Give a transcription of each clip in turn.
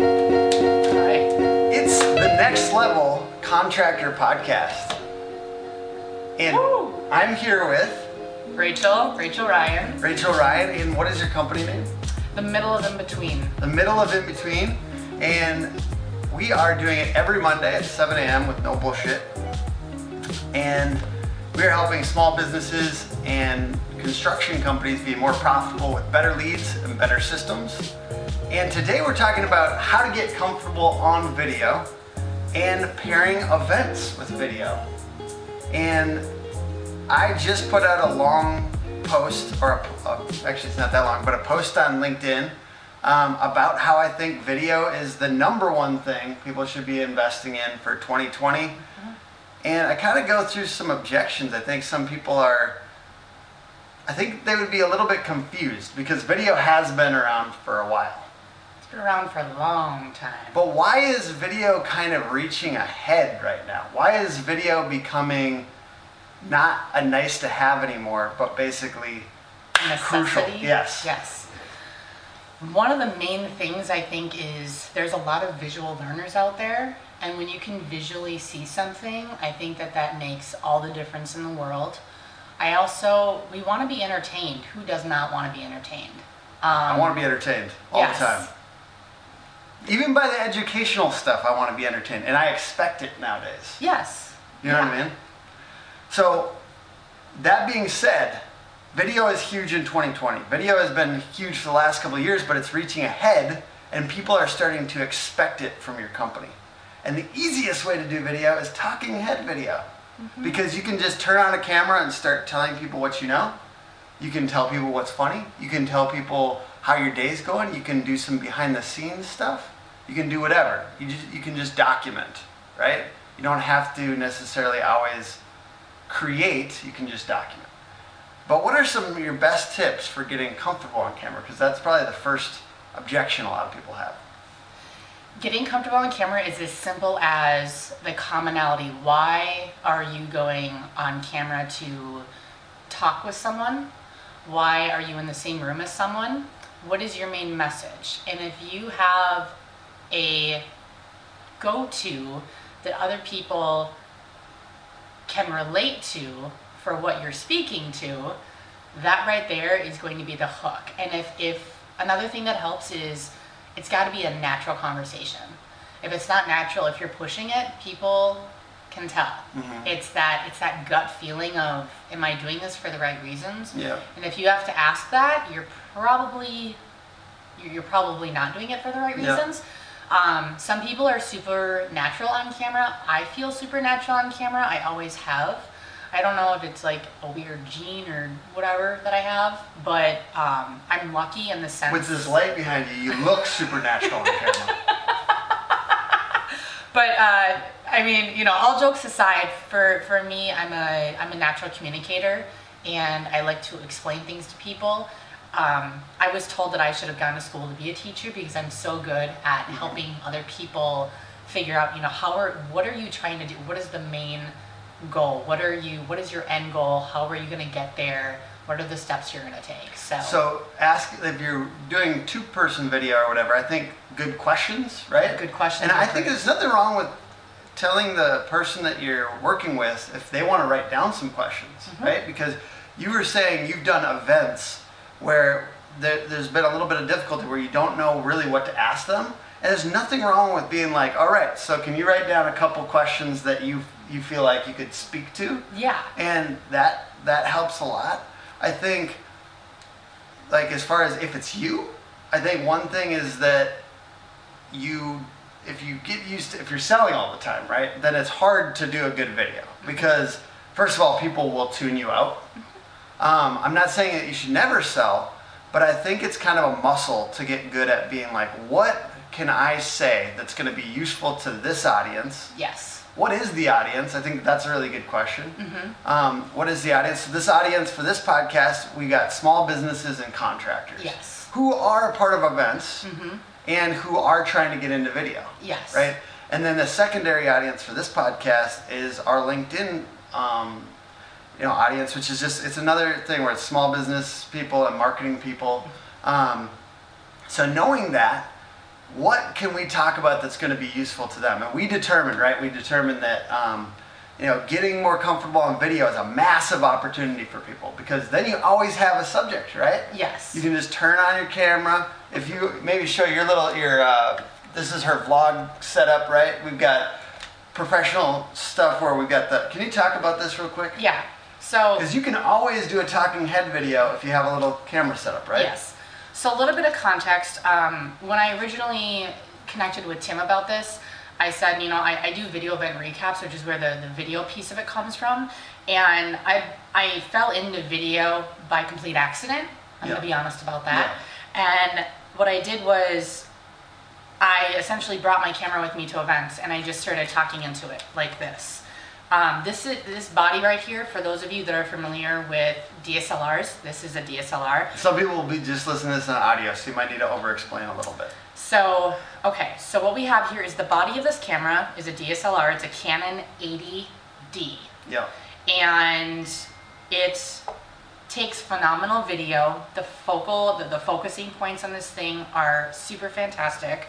Hi. It's the Next Level Contractor Podcast. And Woo. I'm here with Rachel, Rachel Ryan. Rachel Ryan. And what is your company name? The middle of in between. The Middle of In Between. And we are doing it every Monday at 7 a.m. with no bullshit. And we're helping small businesses and construction companies be more profitable with better leads and better systems. And today we're talking about how to get comfortable on video and pairing events with video. And I just put out a long post, or a, a- actually it's not that long, but a post on LinkedIn um, about how I think video is the number one thing people should be investing in for 2020. And I kind of go through some objections. I think some people are, I think they would be a little bit confused because video has been around for a while. Been around for a long time. But why is video kind of reaching ahead right now? Why is video becoming not a nice to have anymore, but basically crucial? Necessity. Yes. Yes. One of the main things I think is there's a lot of visual learners out there, and when you can visually see something, I think that that makes all the difference in the world. I also, we want to be entertained. Who does not want to be entertained? Um, I want to be entertained all yes. the time. Even by the educational stuff, I want to be entertained, and I expect it nowadays. Yes. You know what I mean? So, that being said, video is huge in 2020. Video has been huge for the last couple of years, but it's reaching ahead, and people are starting to expect it from your company. And the easiest way to do video is talking head video. Mm-hmm. Because you can just turn on a camera and start telling people what you know. You can tell people what's funny. You can tell people how your day's going. You can do some behind the scenes stuff. You can do whatever. You just, you can just document, right? You don't have to necessarily always create. You can just document. But what are some of your best tips for getting comfortable on camera? Because that's probably the first objection a lot of people have. Getting comfortable on camera is as simple as the commonality. Why are you going on camera to talk with someone? Why are you in the same room as someone? What is your main message? And if you have a go to that other people can relate to for what you're speaking to, that right there is going to be the hook. And if, if another thing that helps is it's got to be a natural conversation. If it's not natural, if you're pushing it, people can tell. It's that it's that gut feeling of am I doing this for the right reasons? Yeah. And if you have to ask that, you're probably you're probably not doing it for the right Yeah. reasons. Um, some people are super natural on camera. I feel supernatural on camera. I always have. I don't know if it's like a weird gene or whatever that I have, but um, I'm lucky in the sense. With this light behind you, you look supernatural on camera. But uh, I mean, you know, all jokes aside, for for me, I'm a I'm a natural communicator, and I like to explain things to people. Um, I was told that I should have gone to school to be a teacher because I'm so good at helping other people figure out, you know, how are what are you trying to do? What is the main goal? What are you? What is your end goal? How are you going to get there? What are the steps you're going to take? So, So ask if you're doing two-person video or whatever. I think good questions, right? Good questions And I think there's nothing wrong with telling the person that you're working with if they want to write down some questions, Mm-hmm. right? Because you were saying you've done events where there, there's been a little bit of difficulty where you don't know really what to ask them. And there's nothing wrong with being like, all right, so can you write down a couple questions that you you feel like you could speak to? yeah, and that that helps a lot. I think, like as far as if it's you, I think one thing is that you, if you get used to, if you're selling all the time, right, then it's hard to do a good video because first of all, people will tune you out. Um, I'm not saying that you should never sell, but I think it's kind of a muscle to get good at being like, what can I say that's going to be useful to this audience? yes, what is the audience? I think that's a really good question. Um, what is the audience? So this audience for this podcast, we got small businesses and contractors. Yes. Who are a part of events and who are trying to get into video. Yes. Right. And then the secondary audience for this podcast is our LinkedIn, um, you know, audience, which is just it's another thing where it's small business people and marketing people. Um, so knowing that, what can we talk about that's going to be useful to them? And we determined, right? We determined that um, you know getting more comfortable on video is a massive opportunity for people because then you always have a subject, right? Yes. You can just turn on your camera. If you maybe show your little your uh, this is her vlog setup, right? We've got professional stuff where we've got the. Can you talk about this real quick? Yeah. So Because you can always do a talking head video if you have a little camera setup, right? Yes. So a little bit of context. Um, when I originally connected with Tim about this, I said, you know, I, I do video event recaps, which is where the, the video piece of it comes from. And I, I fell into video by complete accident. I'm Yeah. to be honest about that. And what I did was I essentially brought my camera with me to events and I just started talking into it like this. Um, this is this body right here. For those of you that are familiar with DSLRs, this is a DSLR. Some people will be just listening to this on audio, so you might need to over-explain a little bit. So, okay, so what we have here is the body of this camera is a DSLR. It's a Canon 80D. Yeah. And it takes phenomenal video. The focal, the, the focusing points on this thing are super fantastic.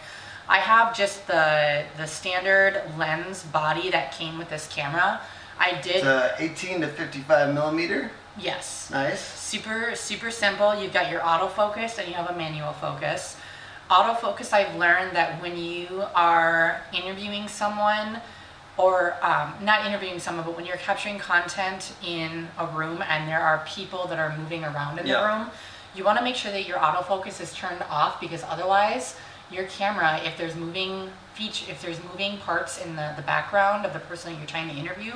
I have just the the standard lens body that came with this camera. I did, It's a 18 to 55 millimeter. yes. Nice. super super simple you've got your autofocus and you have a manual focus autofocus i've learned that when you are interviewing someone or um, not interviewing someone but when you're capturing content in a room and there are people that are moving around in Yeah. the room you want to make sure that your autofocus is turned off because otherwise your camera if there's moving feature if there's moving parts in the, the background of the person that you're trying to interview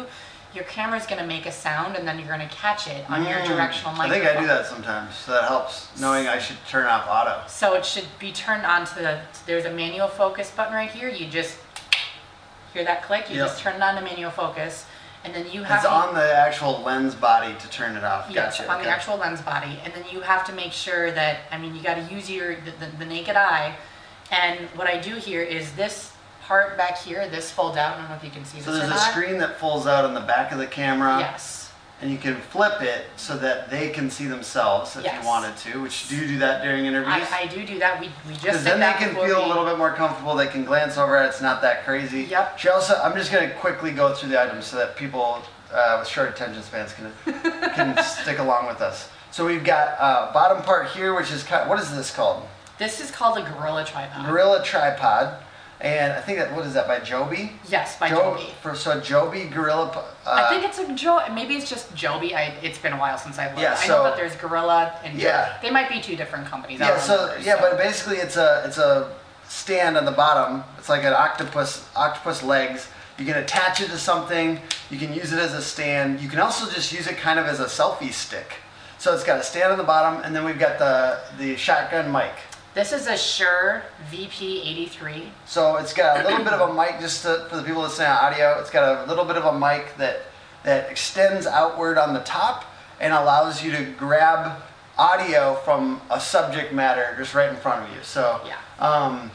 your camera's going to make a sound and then you're going to catch it on your directional directional I think I do that sometimes, so that helps knowing I should turn off auto. So it should be turned on to the, there's a manual focus button right here. You just hear that click, you Yep. just turn it on to manual focus. And then you have It's to, on the actual lens body to turn it off. Gotcha. on the okay. actual lens body. And then you have to make sure that, I mean, you got to use your, the, the, the naked eye. And what I do here is this part back here, this folds out. I don't know if you can see So this there's or a not. screen that folds out on the back of the camera, Yes. And you can flip it so that they can see themselves if Yes. you wanted to. Which do you do that during interviews? I, I do do that. We, we just Because then they can feel we- a little bit more comfortable. They can glance over it. It's not that crazy. Yep. She also, I'm just going to quickly go through the items so that people uh, with short attention spans can can stick along with us. So we've got uh, bottom part here, which is kind what is this called? This is called a Gorilla Tripod. Gorilla tripod, and I think that what is that by Joby? yes, by Jo- Joby. For so Joby Gorilla. Uh, I think it's a Joe. Maybe it's just Joby. I, it's been a while since I've looked. Yeah, I know that there's Gorilla and Yeah. Joby. They might be two different companies. Yeah, so remember, yeah, so- but basically it's a it's a stand on the bottom. It's like an octopus octopus legs. You can attach it to something. You can use it as a stand. You can also just use it kind of as a selfie stick. So it's got a stand on the bottom, and then we've got the the shotgun mic. This is a Shure VP83. So it's got a little bit of a mic just to, for the people listening on audio. It's got a little bit of a mic that that extends outward on the top and allows you to grab audio from a subject matter just right in front of you. So Yeah. um,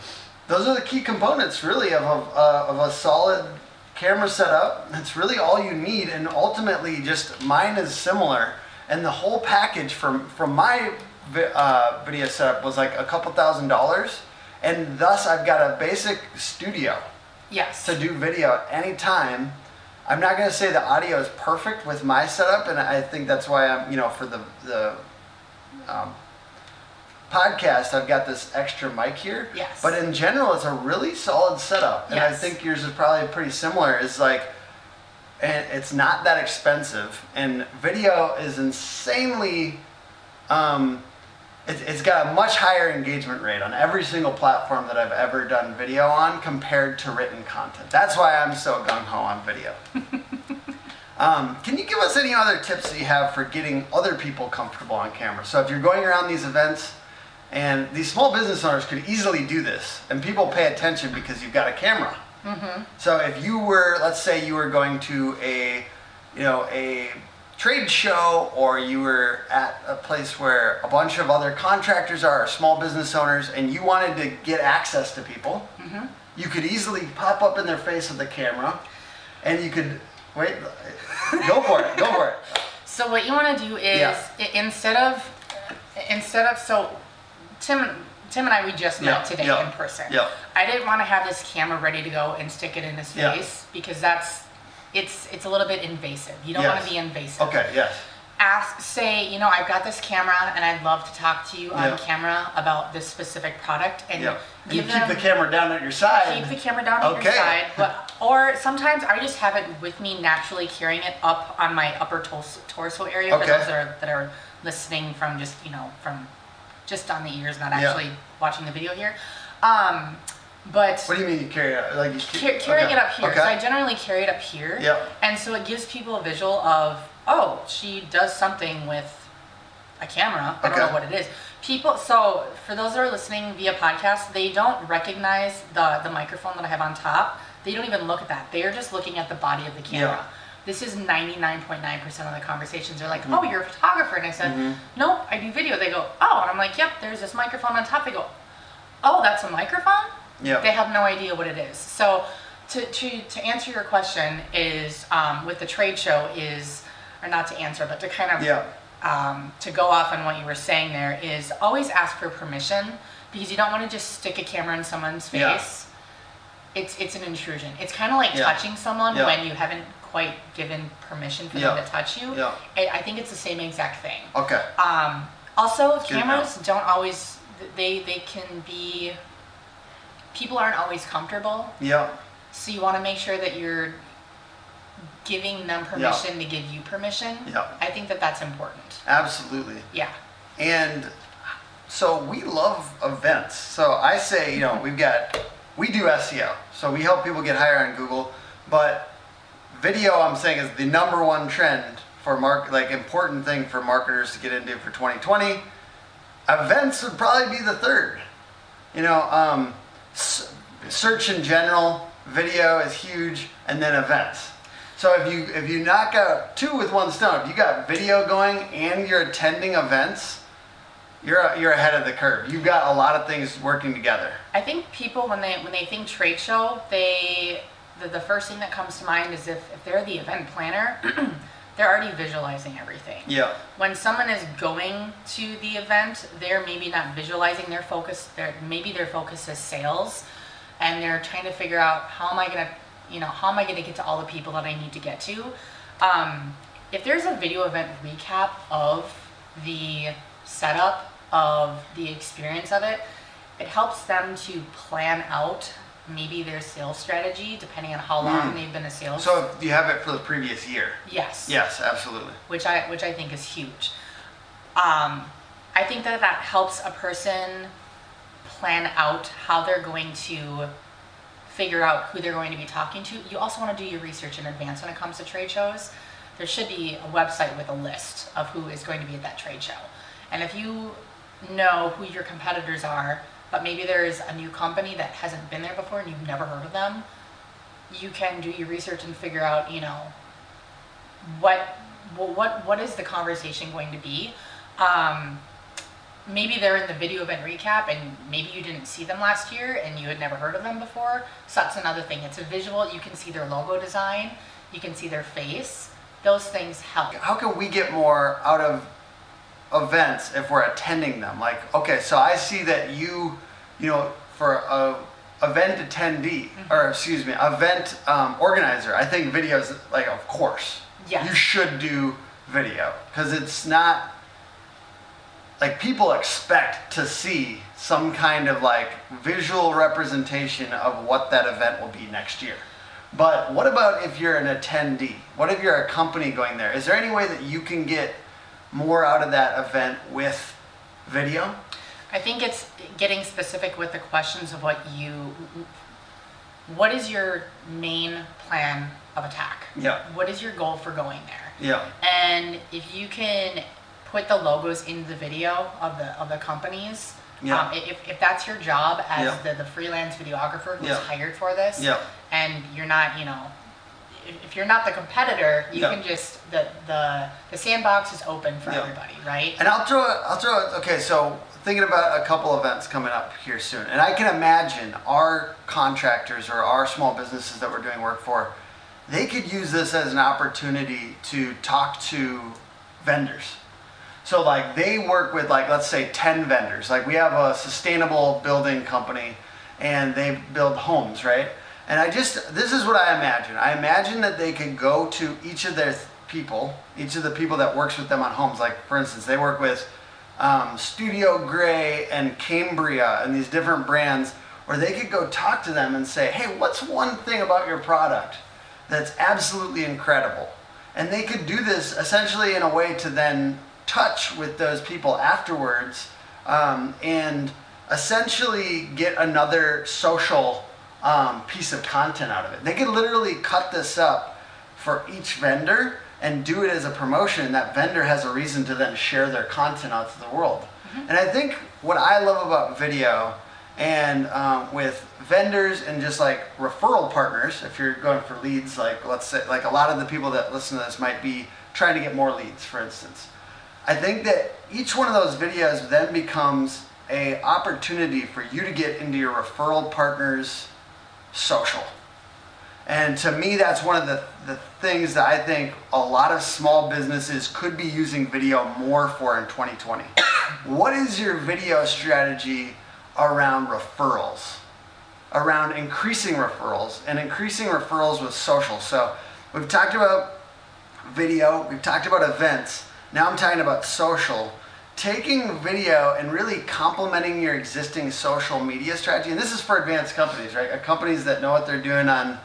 those are the key components really of a, uh, of a solid camera setup. That's really all you need, and ultimately just mine is similar. And the whole package from from my uh, video setup was like a couple thousand dollars, and thus I've got a basic studio Yes. to do video at any time. I'm not gonna say the audio is perfect with my setup, and I think that's why I'm, you know, for the the um, podcast, I've got this extra mic here. Yes. But in general, it's a really solid setup, and I think yours is probably pretty similar. Is like, and it's not that expensive, and video is insanely. Um, it, it's got a much higher engagement rate on every single platform that I've ever done video on compared to written content. That's why I'm so gung ho on video. um, can you give us any other tips that you have for getting other people comfortable on camera? So if you're going around these events, and these small business owners could easily do this, and people pay attention because you've got a camera. So if you were, let's say, you were going to a, you know, a trade show, or you were at a place where a bunch of other contractors are, small business owners, and you wanted to get access to people, mm-hmm. you could easily pop up in their face with the camera, and you could wait. Go for it. Go for it. So what you want to do is Yeah. instead of instead of so Tim Tim and I we just met Yeah, today yeah, in person. yeah. I didn't want to have this camera ready to go and stick it in his face because that's it's it's a little bit invasive. You don't want Yes. to be invasive. Okay, yes. Ask say, you know, I've got this camera and I'd love to talk to you on camera about this specific product and Yeah. And you give keep them the camera down at your side. keep the camera down at your Okay. side. But or sometimes I just have it with me naturally carrying it up on my upper torso, torso area for Okay. those that are, that are listening from just you know from just on the ears, not Yeah. actually watching the video here. Um, but What do you mean you carry it? Like you Car- carrying okay. it up here. So I generally carry it up here. Yep. And so it gives people a visual of, oh, she does something with a camera. I don't know what it is. People. So for those that are listening via podcast, they don't recognize the the microphone that I have on top. They don't even look at that. They are just looking at the body of the camera. Yeah. This is 99.9% of the conversations. They're like, Mm-hmm. oh, you're a photographer. And I said, nope, I do video. They go, oh. And I'm like, yep, there's this microphone on top. They go, oh, that's a microphone? Yeah. They have no idea what it is. So to, to, to answer your question is um, with the trade show is, or not to answer, but to kind of Yeah. um, to go off on what you were saying there is always ask for permission because you don't want to just stick a camera in someone's face. Yeah. It's it's an intrusion. It's kind of like Yeah. touching someone when you haven't quite given permission for them to touch you. Yeah. I, I think it's the same exact thing. Okay. Um, also, to cameras don't always they they can be. People aren't always comfortable, Yeah. so you want to make sure that you're giving them permission to give you permission. Yeah. I think that that's important. Absolutely. Yeah. And so we love events. So I say, you know, we've got, we do SEO. So we help people get higher on Google. But video, I'm saying, is the number one trend for mark, like important thing for marketers to get into for 2020. Events would probably be the third. You know, um, search in general, video is huge, and then events. So if you if you knock out two with one stone, if you got video going and you're attending events, you're you're ahead of the curve. You've got a lot of things working together. I think people when they when they think trade show, they the, the first thing that comes to mind is if, if they're the event planner, they're already visualizing everything. Yeah. When someone is going to the event, they're maybe not visualizing their focus. Their maybe their focus is sales, and they're trying to figure out how am I gonna, you know, how am I gonna get to all the people that I need to get to. Um, if there's a video event recap of the setup of the experience of it, it helps them to plan out maybe their sales strategy depending on how long Mm. they've been a sales. So you have it for the previous year. yes Yes, absolutely. which I which I think is huge. Um, I think that that helps a person plan out how they're going to figure out who they're going to be talking to. You also want to do your research in advance when it comes to trade shows. There should be a website with a list of who is going to be at that trade show. And if you know who your competitors are, but maybe there's a new company that hasn't been there before and you've never heard of them, you can do your research and figure out, you know, what what what is the conversation going to be? Um, maybe they're in the video event recap, and maybe you didn't see them last year, and you had never heard of them before. So that's another thing. It's a visual. You can see their logo design. You can see their face. Those things help. How can we get more out of events if we're attending them? Like, okay, so I see that you, you know, for a event attendee, or excuse me, event um, organizer, I think video is like, of course, Yes. you should do video because it's not like people expect to see some kind of like visual representation of what that event will be next year. But what about if you're an attendee? What if you're a company going there? Is there any way that you can get more out of that event with video? I think it's getting specific with the questions of what you. What is your main plan of attack? Yeah. What is your goal for going there? Yeah. And if you can put the logos in the video of the of the companies, Yeah. um, if, if that's your job as Yeah. the, the freelance videographer who's Yeah. hired for this, Yeah. and you're not, you know, if, if you're not the competitor, you Yeah. can just the the the sandbox is open for Yeah. everybody, right? And I'll throw I'll throw it, okay, so thinking about a couple events coming up here soon. And I can imagine our contractors or our small businesses that we're doing work for, they could use this as an opportunity to talk to vendors. So like they work with like let's say 10 vendors. Like we have a sustainable building company and they build homes, right? And I just this is what I imagine. I imagine that they could go to each of their th- people, each of the people that works with them on homes. Like for instance, they work with um, Studio Gray and Cambria and these different brands, or they could go talk to them and say, hey, what's one thing about your product that's absolutely incredible? And they could do this essentially in a way to then touch with those people afterwards um, and essentially get another social um, piece of content out of it. They could literally cut this up for each vendor and do it as a promotion, and that vendor has a reason to then share their content out to the world. And I think what I love about video and um, with vendors and just like referral partners, if you're going for leads, like let's say, like a lot of the people that listen to this might be trying to get more leads, for instance. I think that each one of those videos then becomes a opportunity for you to get into your referral partners social. And to me, that's one of the, the things that I think a lot of small businesses could be using video more for in 2020. what is your video strategy around referrals? Around increasing referrals and increasing referrals with social. So we've talked about video, we've talked about events. Now I'm talking about social. Taking video and really complementing your existing social media strategy. And this is for advanced companies, right? Uh, Companies that know what they're doing on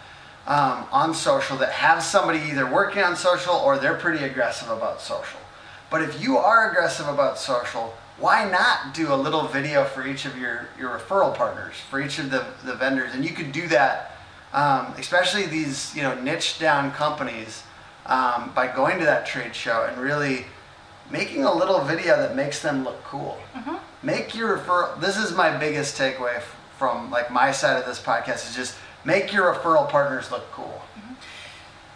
um, on social, that have somebody either working on social or they're pretty aggressive about social. But if you are aggressive about social, why not do a little video for each of your, your referral partners, for each of the, the vendors? And you could do that, um, especially these you know niche down companies, um, by going to that trade show and really making a little video that makes them look cool. Mm-hmm. Make your referral. This is my biggest takeaway from like my side of this podcast is just make your referral partners look cool. Mm-hmm.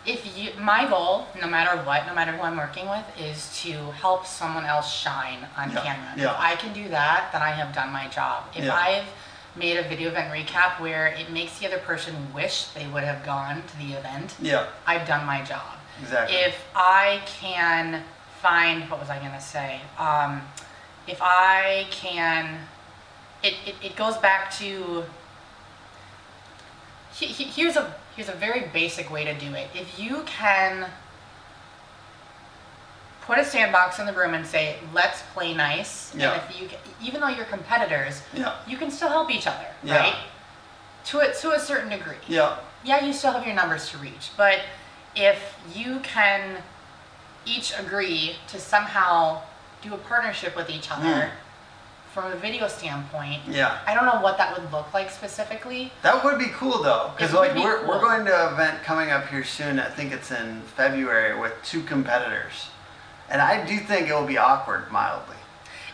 if you my goal no matter what no matter who i'm working with is to help someone else shine on Yeah, camera yeah. if i can do that then i have done my job if Yeah. i've made a video event recap where it makes the other person wish they would have gone to the event Yeah, i've done my job exactly. if i can find what was i going to say um, if i can it, it, it goes back to he- he- here's a here's a very basic way to do it. If you can put a sandbox in the room and say, "Let's play nice," Yeah. and if you even though you're competitors, yeah, you can still help each other, Yeah. right? To a to a certain degree. yeah, Yeah, you still have your numbers to reach, but if you can each agree to somehow do a partnership with each other Mm. from a video standpoint, yeah. I don't know what that would look like specifically. That would be cool though, because like be we're, we're going to an event coming up here soon. I think it's in February with two competitors, and I do think it will be awkward mildly.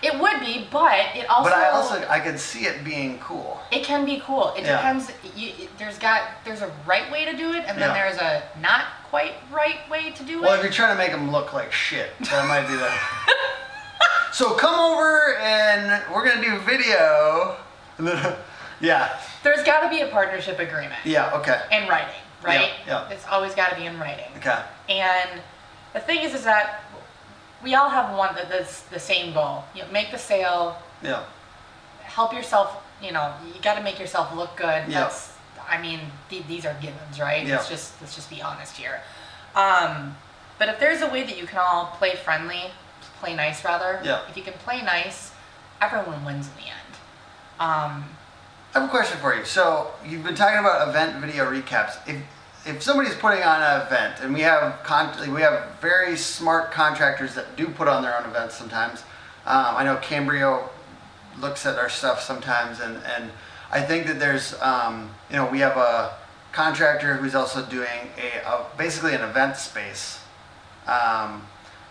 It would be, but it also But I also I could see it being cool. it can be cool. It Yeah. depends. You, there's got there's a right way to do it, and then Yeah. there's a not quite right way to do Well, it. Well, if you're trying to make them look like shit, that might be the. so come over and we're gonna do video. yeah, There's got to be a partnership agreement yeah, okay, in writing, right? yeah. yeah. It's always got to be in writing. okay, And the thing is, is that we all have one that's the same goal. You know, make the sale, yeah, help yourself. You know, you got to make yourself look good. Yeah. That's, I mean, th- these are givens, right? Yeah. Let's just let's just be honest here. Um, but if there's a way that you can all play friendly, play nice rather. Yeah. If you can play nice, everyone wins in the end. Um, I have a question for you. So you've been talking about event video recaps. If if somebody's putting on an event, and we have con- we have very smart contractors that do put on their own events sometimes. Um, I know Cambria looks at our stuff sometimes, and and I think that there's um, you know we have a contractor who's also doing a, a basically an event space, um,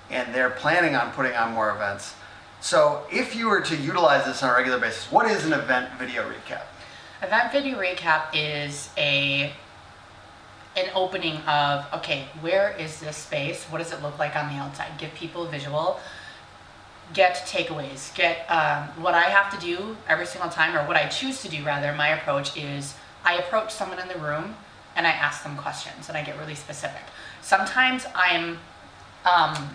and they're planning on putting on more events. So if you were to utilize this on a regular basis, what is an event video recap? Event video recap is a an opening of okay, where is this space? What does it look like on the outside? Give people a visual. Get takeaways. Get um, what I have to do every single time, or what I choose to do rather. My approach is I approach someone in the room and I ask them questions, and I get really specific. Sometimes I'm um,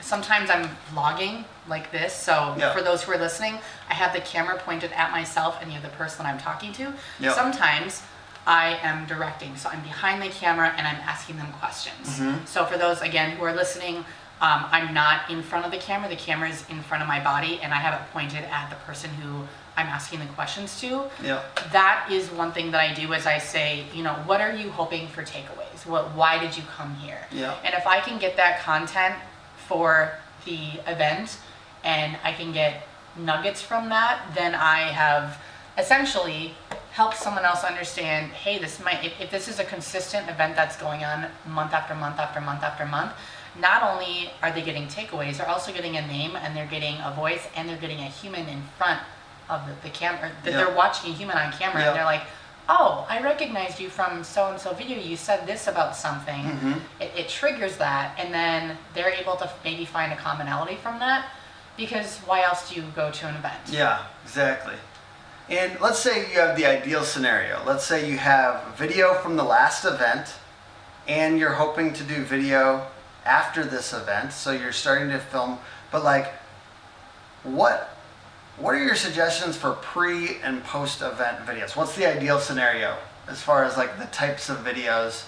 sometimes I'm vlogging like this. So Yeah. for those who are listening, I have the camera pointed at myself and you're the person I'm talking to. Yeah. Sometimes I am directing. So I'm behind the camera and I'm asking them questions. Mm-hmm. So for those again who are listening, um, I'm not in front of the camera. The camera is in front of my body and I have it pointed at the person who I'm asking the questions to Yeah. that is one thing that I do is I say, you know, what are you hoping for takeaways? What why did you come here? Yeah. And if I can get that content for the event and I can get nuggets from that, then I have essentially helped someone else understand, hey, this might if, if this is a consistent event that's going on month after month after month after month, not only are they getting takeaways, they're also getting a name and they're getting a voice and they're getting a human in front of the, the camera that Yeah. they're watching a human on camera Yeah. and they're like, oh, I recognized you from so and so video. You said this about something. Mm-hmm. It, it triggers that, and then they're able to maybe find a commonality from that. Because why else do you go to an event? Yeah, exactly. And let's say you have the ideal scenario. Let's say you have video from the last event and you're hoping to do video after this event. So you're starting to film, but like what what are your suggestions for pre and post event videos? What's the ideal scenario as far as like the types of videos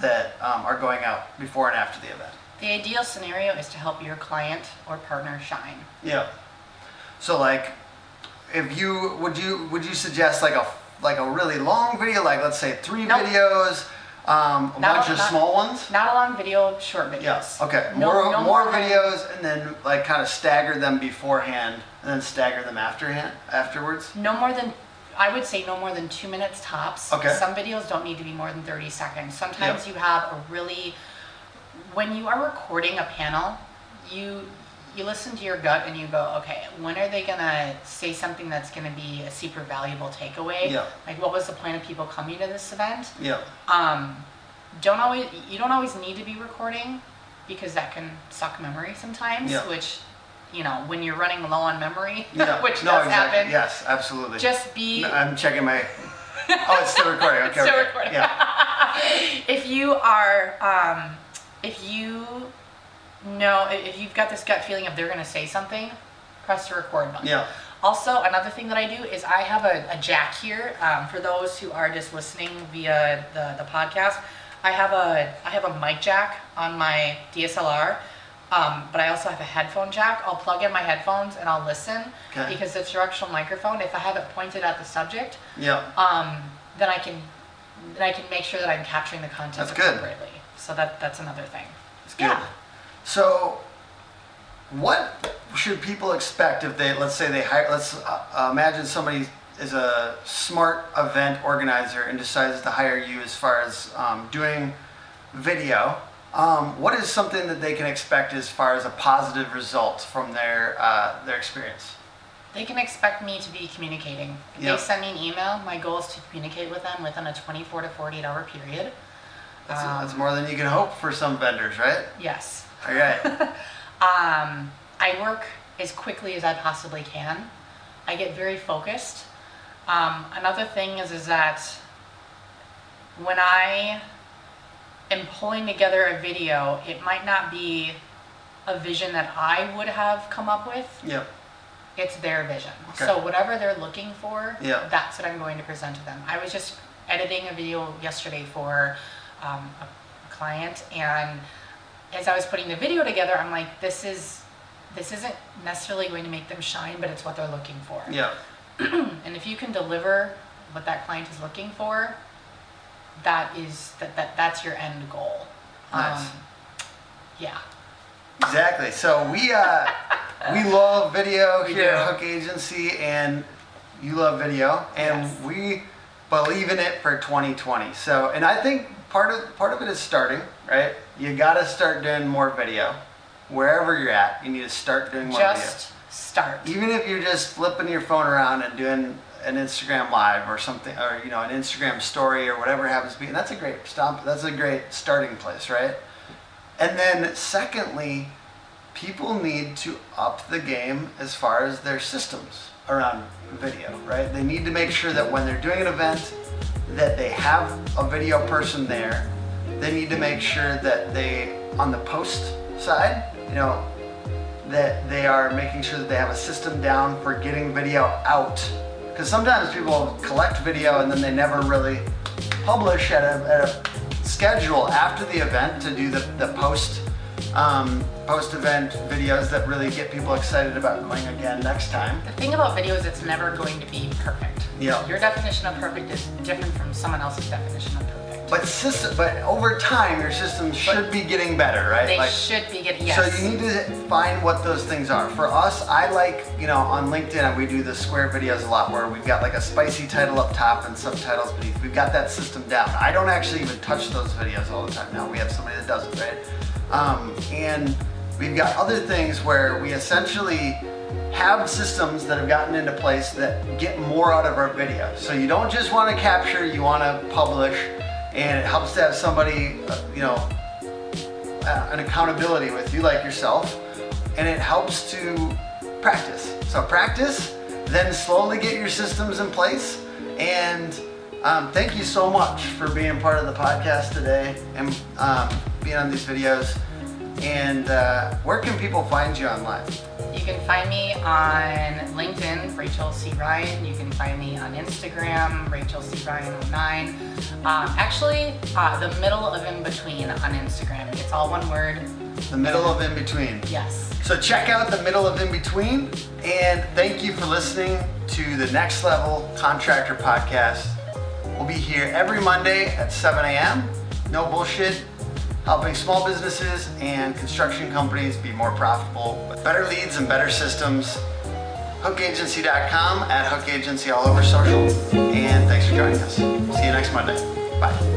that um, are going out before and after the event? The ideal scenario is to help your client or partner shine. Yeah. So like, if you would you would you suggest like a like a really long video, like let's say three Nope. videos, um, a Not- bunch of not- small ones? Not a long video, short videos. Yeah. Okay. No- more no more than- videos, and then like kind of stagger them beforehand, and then stagger them afterhand afterwards. No more than, I would say no more than two minutes tops. Okay. Some videos don't need to be more than 30 seconds. Sometimes Yeah. you have a really, when you are recording a panel, you you listen to your gut and you go, okay, when are they gonna say something that's gonna be a super valuable takeaway? Yeah. Like, what was the point of people coming to this event? Yeah. Um, don't always you don't always need to be recording because that can suck memory sometimes. Yeah. Which, you know, when you're running low on memory, Yeah. which no, does exactly. happen. Yes, absolutely. Just be No, I'm checking my. Oh, it's still recording. Okay. Still okay. recording. Yeah. if you are um, if you know if you've got this gut feeling of they're going to say something press the record button Yeah. also another thing that i do is i have a, a jack here um, for those who are just listening via the, the podcast i have a i have a mic jack on my dslr um, but i also have a headphone jack i'll plug in my headphones and i'll listen Okay. because it's directional microphone if i have it pointed at the subject Yeah. um, then I can then I can make sure that I'm capturing the content That's good. appropriately. So that that's another thing. It's good. Yeah. So, what should people expect if they, let's say they hire, let's uh, imagine somebody is a smart event organizer and decides to hire you as far as um, doing video. Um, what is something that they can expect as far as a positive result from their uh, their experience? They can expect me to be communicating. If Yeah. they send me an email, my goal is to communicate with them within a 24 to 48 hour period. That's, Um, that's more than you can hope for some vendors, right? Yes. All right. Um, I work as quickly as I possibly can. I get very focused. Um, another thing is is that when I am pulling together a video, it might not be a vision that I would have come up with. yeah. It's their vision. Okay. So whatever they're looking for, Yeah. that's what I'm going to present to them. I was just editing a video yesterday for um, a client, and as I was putting the video together, I'm like, this is this isn't necessarily going to make them shine, but it's what they're looking for. Yeah. And if you can deliver what that client is looking for, that is that, that that's your end goal. Nice. Um, yeah. Exactly. So we uh, we love video We here at. Hook Agency, and you love video, and Yes. we believe in it for 2020. So, and I think part of part of it is starting. Right? You got to start doing more video wherever you're at. You need to start doing more video. Just start. Even if you're just flipping your phone around and doing an Instagram live or something, or you know, an Instagram story or whatever it happens to be, and that's a great stomp. That's a great starting place, right? And then secondly, people need to up the game as far as their systems around video, right? They need to make sure that when they're doing an event that they have a video person there. They need to make sure that they on the post side, you know, that they are making sure that they have a system down for getting video out. Because sometimes people collect video and then they never really publish at a, at a schedule after the event to do the, the post um, post-event videos that really get people excited about going again next time. The thing about video is it's never going to be perfect. Yeah. Your definition of perfect is different from someone else's definition of perfect. But system, but over time, your system should be getting better, right? They Like- should be getting yes. So you need to find what those things are. For us, I like, you know, on LinkedIn, we do the square videos a lot where we've got like a spicy title up top and subtitles beneath. We've got that system down. I don't actually even touch those videos all the time now. We have somebody that does it, right? Um, and we've got other things where we essentially have systems that have gotten into place that get more out of our video. So you don't just want to capture, you want to publish, and it helps to have somebody, uh, you know, an accountability with you, like yourself, and it helps to practice. So practice, then slowly get your systems in place. And um, thank you so much for being part of the podcast today and um, being on these videos. And uh, where can people find you online? You can find me on LinkedIn, Rachel C. Ryan. You can find me on Instagram, Rachel C. Ryan09. Um, actually, uh, the middle of in between on Instagram. It's all one word. The middle of in between. Yes. So check out the middle of in between. And thank you for listening to the Next Level Contractor Podcast. We'll be here every Monday at 7 a.m. No bullshit. Helping small businesses and construction companies be more profitable with better leads and better systems. Hookagency.com at Hook Agency all over social. And thanks for joining us. See you next Monday.